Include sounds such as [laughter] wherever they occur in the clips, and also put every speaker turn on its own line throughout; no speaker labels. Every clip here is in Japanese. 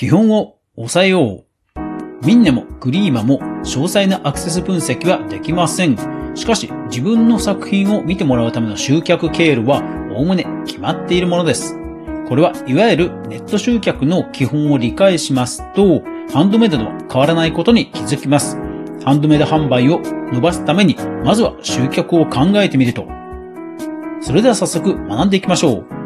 基本を抑えよう。ミンネもクリーマも詳細なアクセス分析はできません。しかし、自分の作品を見てもらうための集客経路は、おおむね決まっているものです。これはいわゆるネット集客の基本を理解しますと、ハンドメイドとは変わらないことに気づきます。ハンドメイド販売を伸ばすために、まずは集客を考えてみると。それでは早速学んでいきましょう。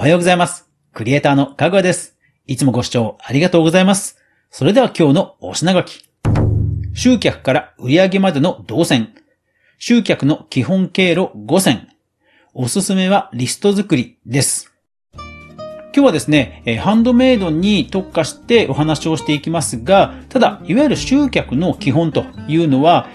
おはようございます。クリエイターのかぐわです。いつもご視聴ありがとうございます。それでは今日のお品書き。集客から売上までの動線。集客の基本経路5選。おすすめはリスト作りです。今日はですね、ハンドメイドに特化してお話をしていきますが、ただ、いわゆる集客の基本というのは、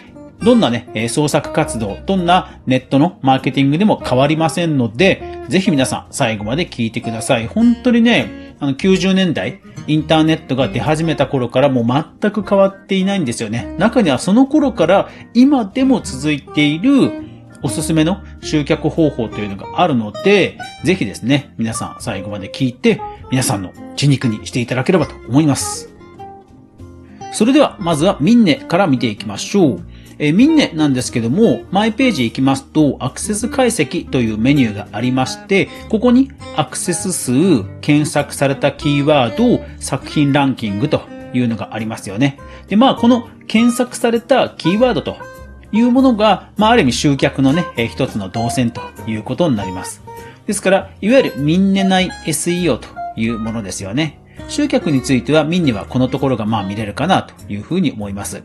どんなね、創作活動、どんなネットのマーケティングでも変わりませんので、ぜひ皆さん最後まで聞いてください。本当にね、あの90年代、インターネットが出始めた頃からもう全く変わっていないんですよね。中にはその頃から今でも続いているおすすめの集客方法というのがあるので、ぜひですね、皆さん最後まで聞いて、皆さんの血肉にしていただければと思います。それでは、まずはミンネから見ていきましょう。えミンネなんですけども、マイページ行きますと、アクセス解析というメニューがありまして、ここにアクセス数、検索されたキーワード、作品ランキングというのがありますよね。で、まあ、この検索されたキーワードというものが、まあ、ある意味集客のね、え一つの動線ということになります。ですから、いわゆるミンネ内 SEO というものですよね。集客についてはミンネはこのところがまあ見れるかなというふうに思います。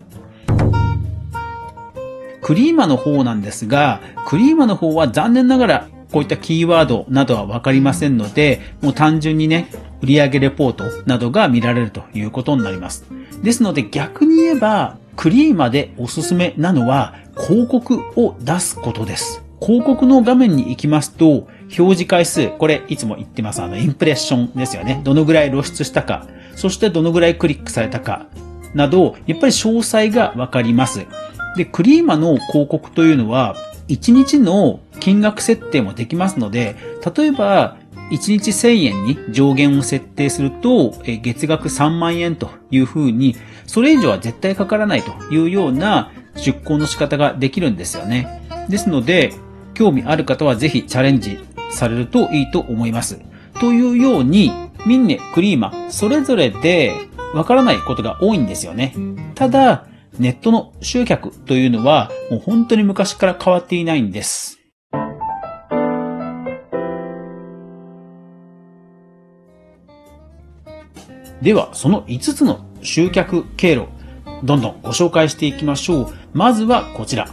クリーマの方なんですが、クリーマの方は残念ながらこういったキーワードなどはわかりませんので、もう単純にね、売上レポートなどが見られるということになります。ですので逆に言えば、クリーマでおすすめなのは広告を出すことです。広告の画面に行きますと、表示回数、これいつも言ってます、あの、インプレッションですよね。どのぐらい露出したか、そしてどのぐらいクリックされたか、など、やっぱり詳細がわかります。で、クリーマの広告というのは、1日の金額設定もできますので、例えば、1日1000円に上限を設定すると、月額3万円というふうに、それ以上は絶対かからないというような出向の仕方ができるんですよね。ですので、興味ある方はぜひチャレンジされるといいと思います。というように、ミンネ、クリーマ、それぞれでわからないことが多いんですよね。ただ、ネットの集客というのはもう本当に昔から変わっていないんです。では、その5つの集客経路、どんどんご紹介していきましょう。まずはこちら。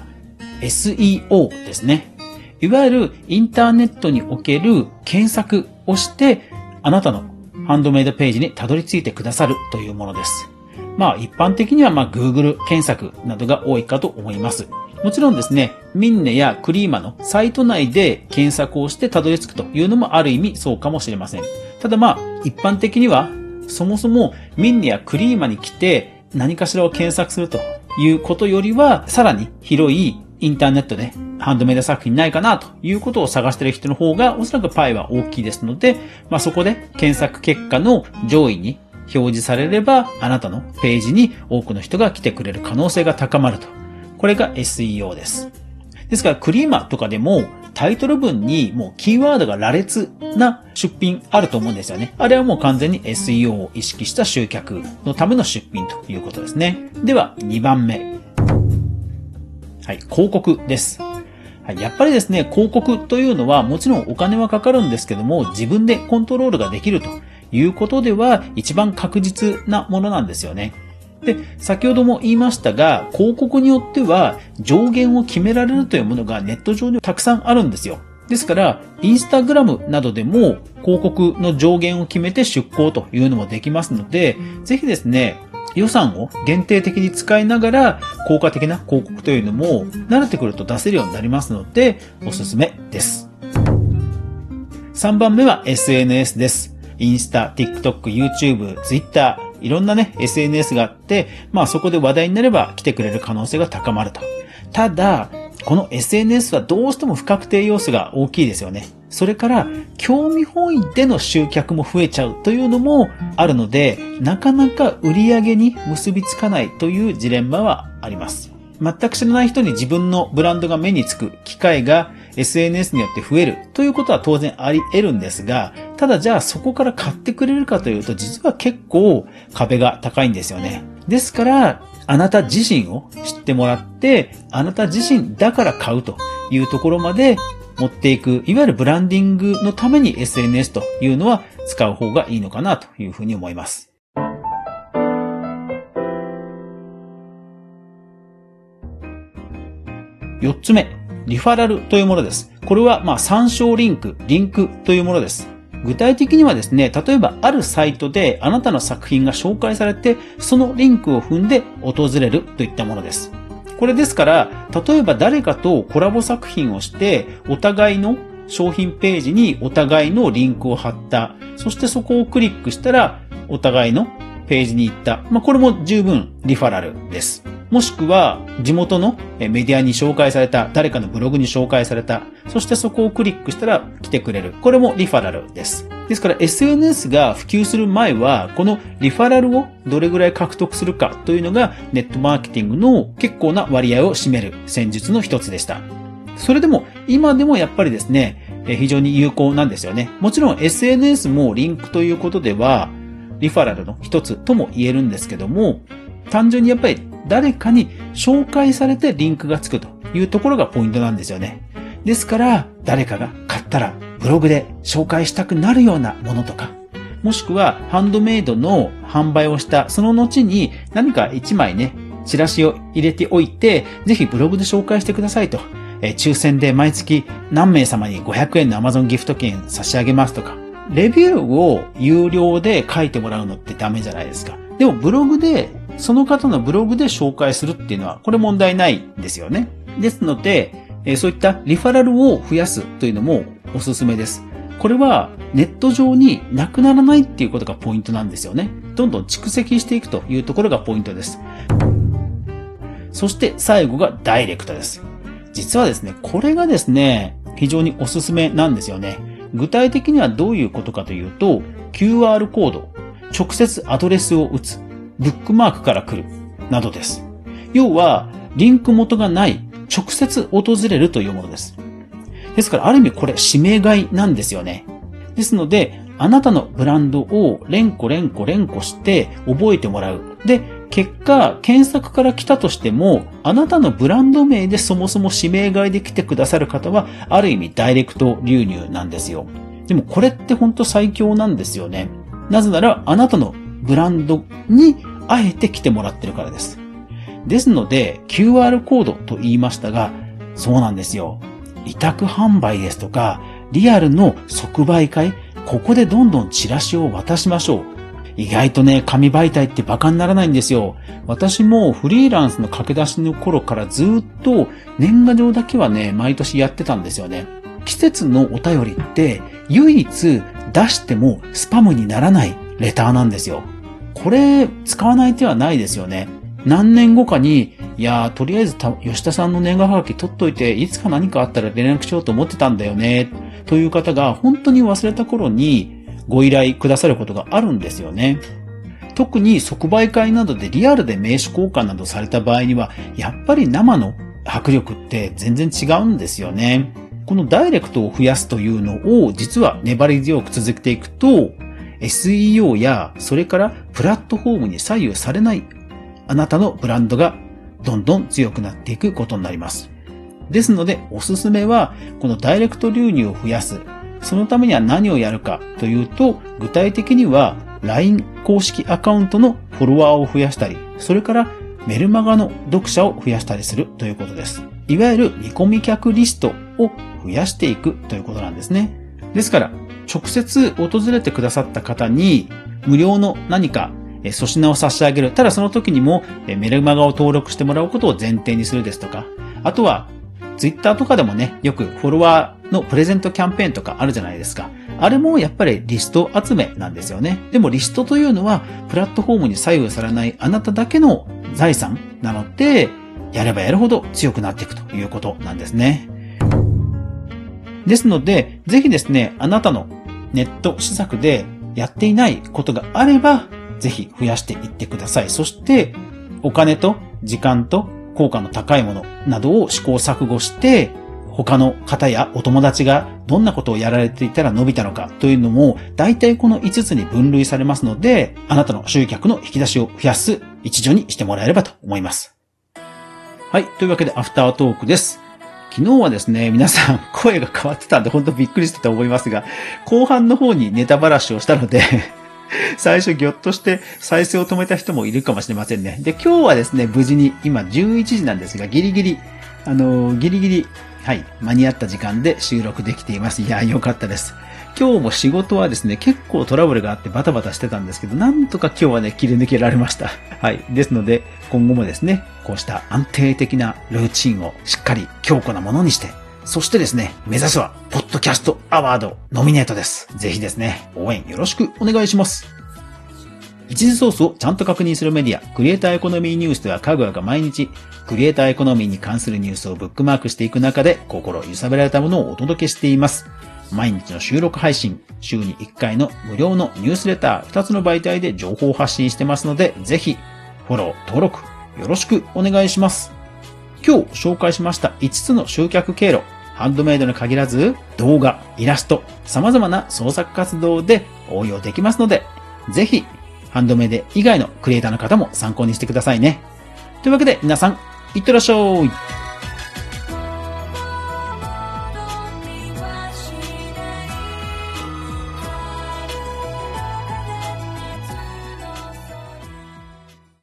SEO ですね。いわゆるインターネットにおける検索をして、あなたのハンドメイドページにたどり着いてくださるというものです。まあ一般的にはまあ Google 検索などが多いかと思います。もちろんですね、ミンネやクリーマのサイト内で検索をしてたどり着くというのもある意味そうかもしれません。ただまあ一般的にはそもそもミンネやクリーマに来て何かしらを検索するということよりはさらに広いインターネットでハンドメイド作品ないかなということを探してる人の方がおそらくパイは大きいですので、まあそこで検索結果の上位に表示されれば、あなたのページに多くの人が来てくれる可能性が高まると。これが SEO です。ですから、クリーマとかでも、タイトル文にもうキーワードが羅列な出品あると思うんですよね。あれはもう完全に SEO を意識した集客のための出品ということですね。では、2番目。はい、広告です。やっぱりですね、広告というのはもちろんお金はかかるんですけども、自分でコントロールができるということでは一番確実なものなんですよね。で、先ほども言いましたが、広告によっては上限を決められるというものがネット上にたくさんあるんですよ。ですから、インスタグラムなどでも広告の上限を決めて出稿というのもできますので、ぜひですね、予算を限定的に使いながら効果的な広告というのも慣れてくると出せるようになりますので、おすすめです。3番目は SNS です。インスタ、TikTok、YouTube、Twitter、いろんなね、SNS があって、まあそこで話題になれば来てくれる可能性が高まると。ただ、この SNS はどうしても不確定要素が大きいですよね。それから、興味本位での集客も増えちゃうというのもあるので、なかなか売り上げに結びつかないというジレンマはあります。全く知らない人に自分のブランドが目につく機会が SNS によって増えるということは当然あり得るんですが、ただじゃあそこから買ってくれるかというと実は結構壁が高いんですよね。ですから、あなた自身を知ってもらって、あなた自身だから買うというところまで持っていく、いわゆるブランディングのために SNS というのは使う方がいいのかなというふうに思います。四つ目、リファラルというものです。これは、まあ、参照リンク、リンクというものです。具体的にはですね、例えばあるサイトであなたの作品が紹介されて、そのリンクを踏んで訪れるといったものです。これですから、例えば誰かとコラボ作品をして、お互いの商品ページにお互いのリンクを貼った。そしてそこをクリックしたら、お互いのページに行った。まあ、これも十分リファラルです。もしくは、地元のメディアに紹介された、誰かのブログに紹介された、そしてそこをクリックしたら来てくれる。これもリファラルです。ですから SNS が普及する前は、このリファラルをどれぐらい獲得するかというのがネットマーケティングの結構な割合を占める戦術の一つでした。それでも、今でもやっぱりですね、非常に有効なんですよね。もちろん SNS もリンクということでは、リファラルの一つとも言えるんですけども、単純にやっぱり誰かに紹介されてリンクがつくというところがポイントなんですよね。ですから、誰かが買ったらブログで紹介したくなるようなものとか、もしくはハンドメイドの販売をしたその後に何か一枚ね、チラシを入れておいて、ぜひブログで紹介してくださいと。え抽選で毎月何名様に500円の Amazon ギフト券差し上げますとか。レビューを有料で書いてもらうのってダメじゃないですか。でもブログでその方のブログで紹介するっていうのは、これ問題ないんですよね。ですので、そういったリファラルを増やすというのもおすすめです。これはネット上になくならないっていうことがポイントなんですよね。どんどん蓄積していくというところがポイントです。そして最後がダイレクトです。実はですね、これがですね、非常におすすめなんですよね。具体的にはどういうことかというと、QR コード、直接アドレスを打つ、ブックマークから来る、などです。要は、リンク元がない、直接訪れるというものです。ですから、ある意味これ指名買いなんですよね。ですので、あなたのブランドを連呼連呼連呼して覚えてもらう。で、結果、検索から来たとしても、あなたのブランド名でそもそも指名買いで来てくださる方は、ある意味ダイレクト流入なんですよ。でもこれって本当最強なんですよね。なぜなら、あなたのブランドにあえて来てもらってるからです。ですので、QR コードと言いましたが、そうなんですよ。委託販売ですとか、リアルの即売会、ここでどんどんチラシを渡しましょう。意外とね、紙媒体って馬鹿にならないんですよ。私もフリーランスの駆け出しの頃からずっと年賀状だけはね、毎年やってたんですよね。季節のお便りって唯一出してもスパムにならないレターなんですよ。これ使わない手はないですよね。何年後かに、いやー、とりあえず吉田さんの年賀はがき取っといて、いつか何かあったら連絡しようと思ってたんだよね、という方が本当に忘れた頃にご依頼くださることがあるんですよね。特に即売会などでリアルで名刺交換などされた場合には、やっぱり生の迫力って全然違うんですよね。このダイレクトを増やすというのを実は粘り強く続けていくと、SEO やそれからプラットフォームに左右されないあなたのブランドがどんどん強くなっていくことになります。ですのでおすすめはこのダイレクト流入を増やす。そのためには何をやるかというと具体的には LINE 公式アカウントのフォロワーを増やしたり、それからメルマガの読者を増やしたりするということです。いわゆる見込み客リストを増やしていくということなんですね。ですから、直接訪れてくださった方に無料の何か粗品を差し上げる。ただその時にもメルマガを登録してもらうことを前提にするですとか、あとはツイッターとかでもね、よくフォロワーのプレゼントキャンペーンとかあるじゃないですか。あれもやっぱりリスト集めなんですよね。でもリストというのはプラットフォームに左右されないあなただけの財産なので、やればやるほど強くなっていくということなんですね。ですので、ぜひですね、あなたのネット施策でやっていないことがあれば、ぜひ増やしていってください。そして、お金と時間と効果の高いものなどを試行錯誤して、他の方やお友達がどんなことをやられていたら伸びたのかというのも、大体この5つに分類されますので、あなたの集客の引き出しを増やす一助にしてもらえればと思います。はい。というわけで、アフタートークです。昨日はですね、皆さん [laughs] 声が変わってたんで、ほんとびっくりしたと思いますが、後半の方にネタばらしをしたので [laughs] 最初ぎょっとして再生を止めた人もいるかもしれませんね。で、今日はですね、無事に今11時なんですが、ギリギリ、あのー、ギリギリ、はい、間に合った時間で収録できています。いや、よかったです。今日も仕事はですね、結構トラブルがあってバタバタしてたんですけど、なんとか今日はね、切り抜けられました。はい。ですので、今後もですね、こうした安定的なルーチンをしっかり強固なものにして、そしてですね、目指すは、ポッドキャストアワードノミネートです。ぜひですね、応援よろしくお願いします。一時ソースをちゃんと確認するメディア、クリエイターエコノミーニュースでは、かぐわが毎日、クリエイターエコノミーに関するニュースをブックマークしていく中で、心揺さぶられたものをお届けしています。毎日の収録配信、週に1回の無料のニュースレター、2つの媒体で情報発信してますので、ぜひ、フォロー、登録、よろしくお願いします。今日紹介しました5つの集客経路、ハンドメイドに限らず、動画、イラスト、様々な創作活動で応用できますので、ぜひ、ハンドメイド以外のクリエイターの方も参考にしてくださいね。というわけで皆さん、いってらっしゃい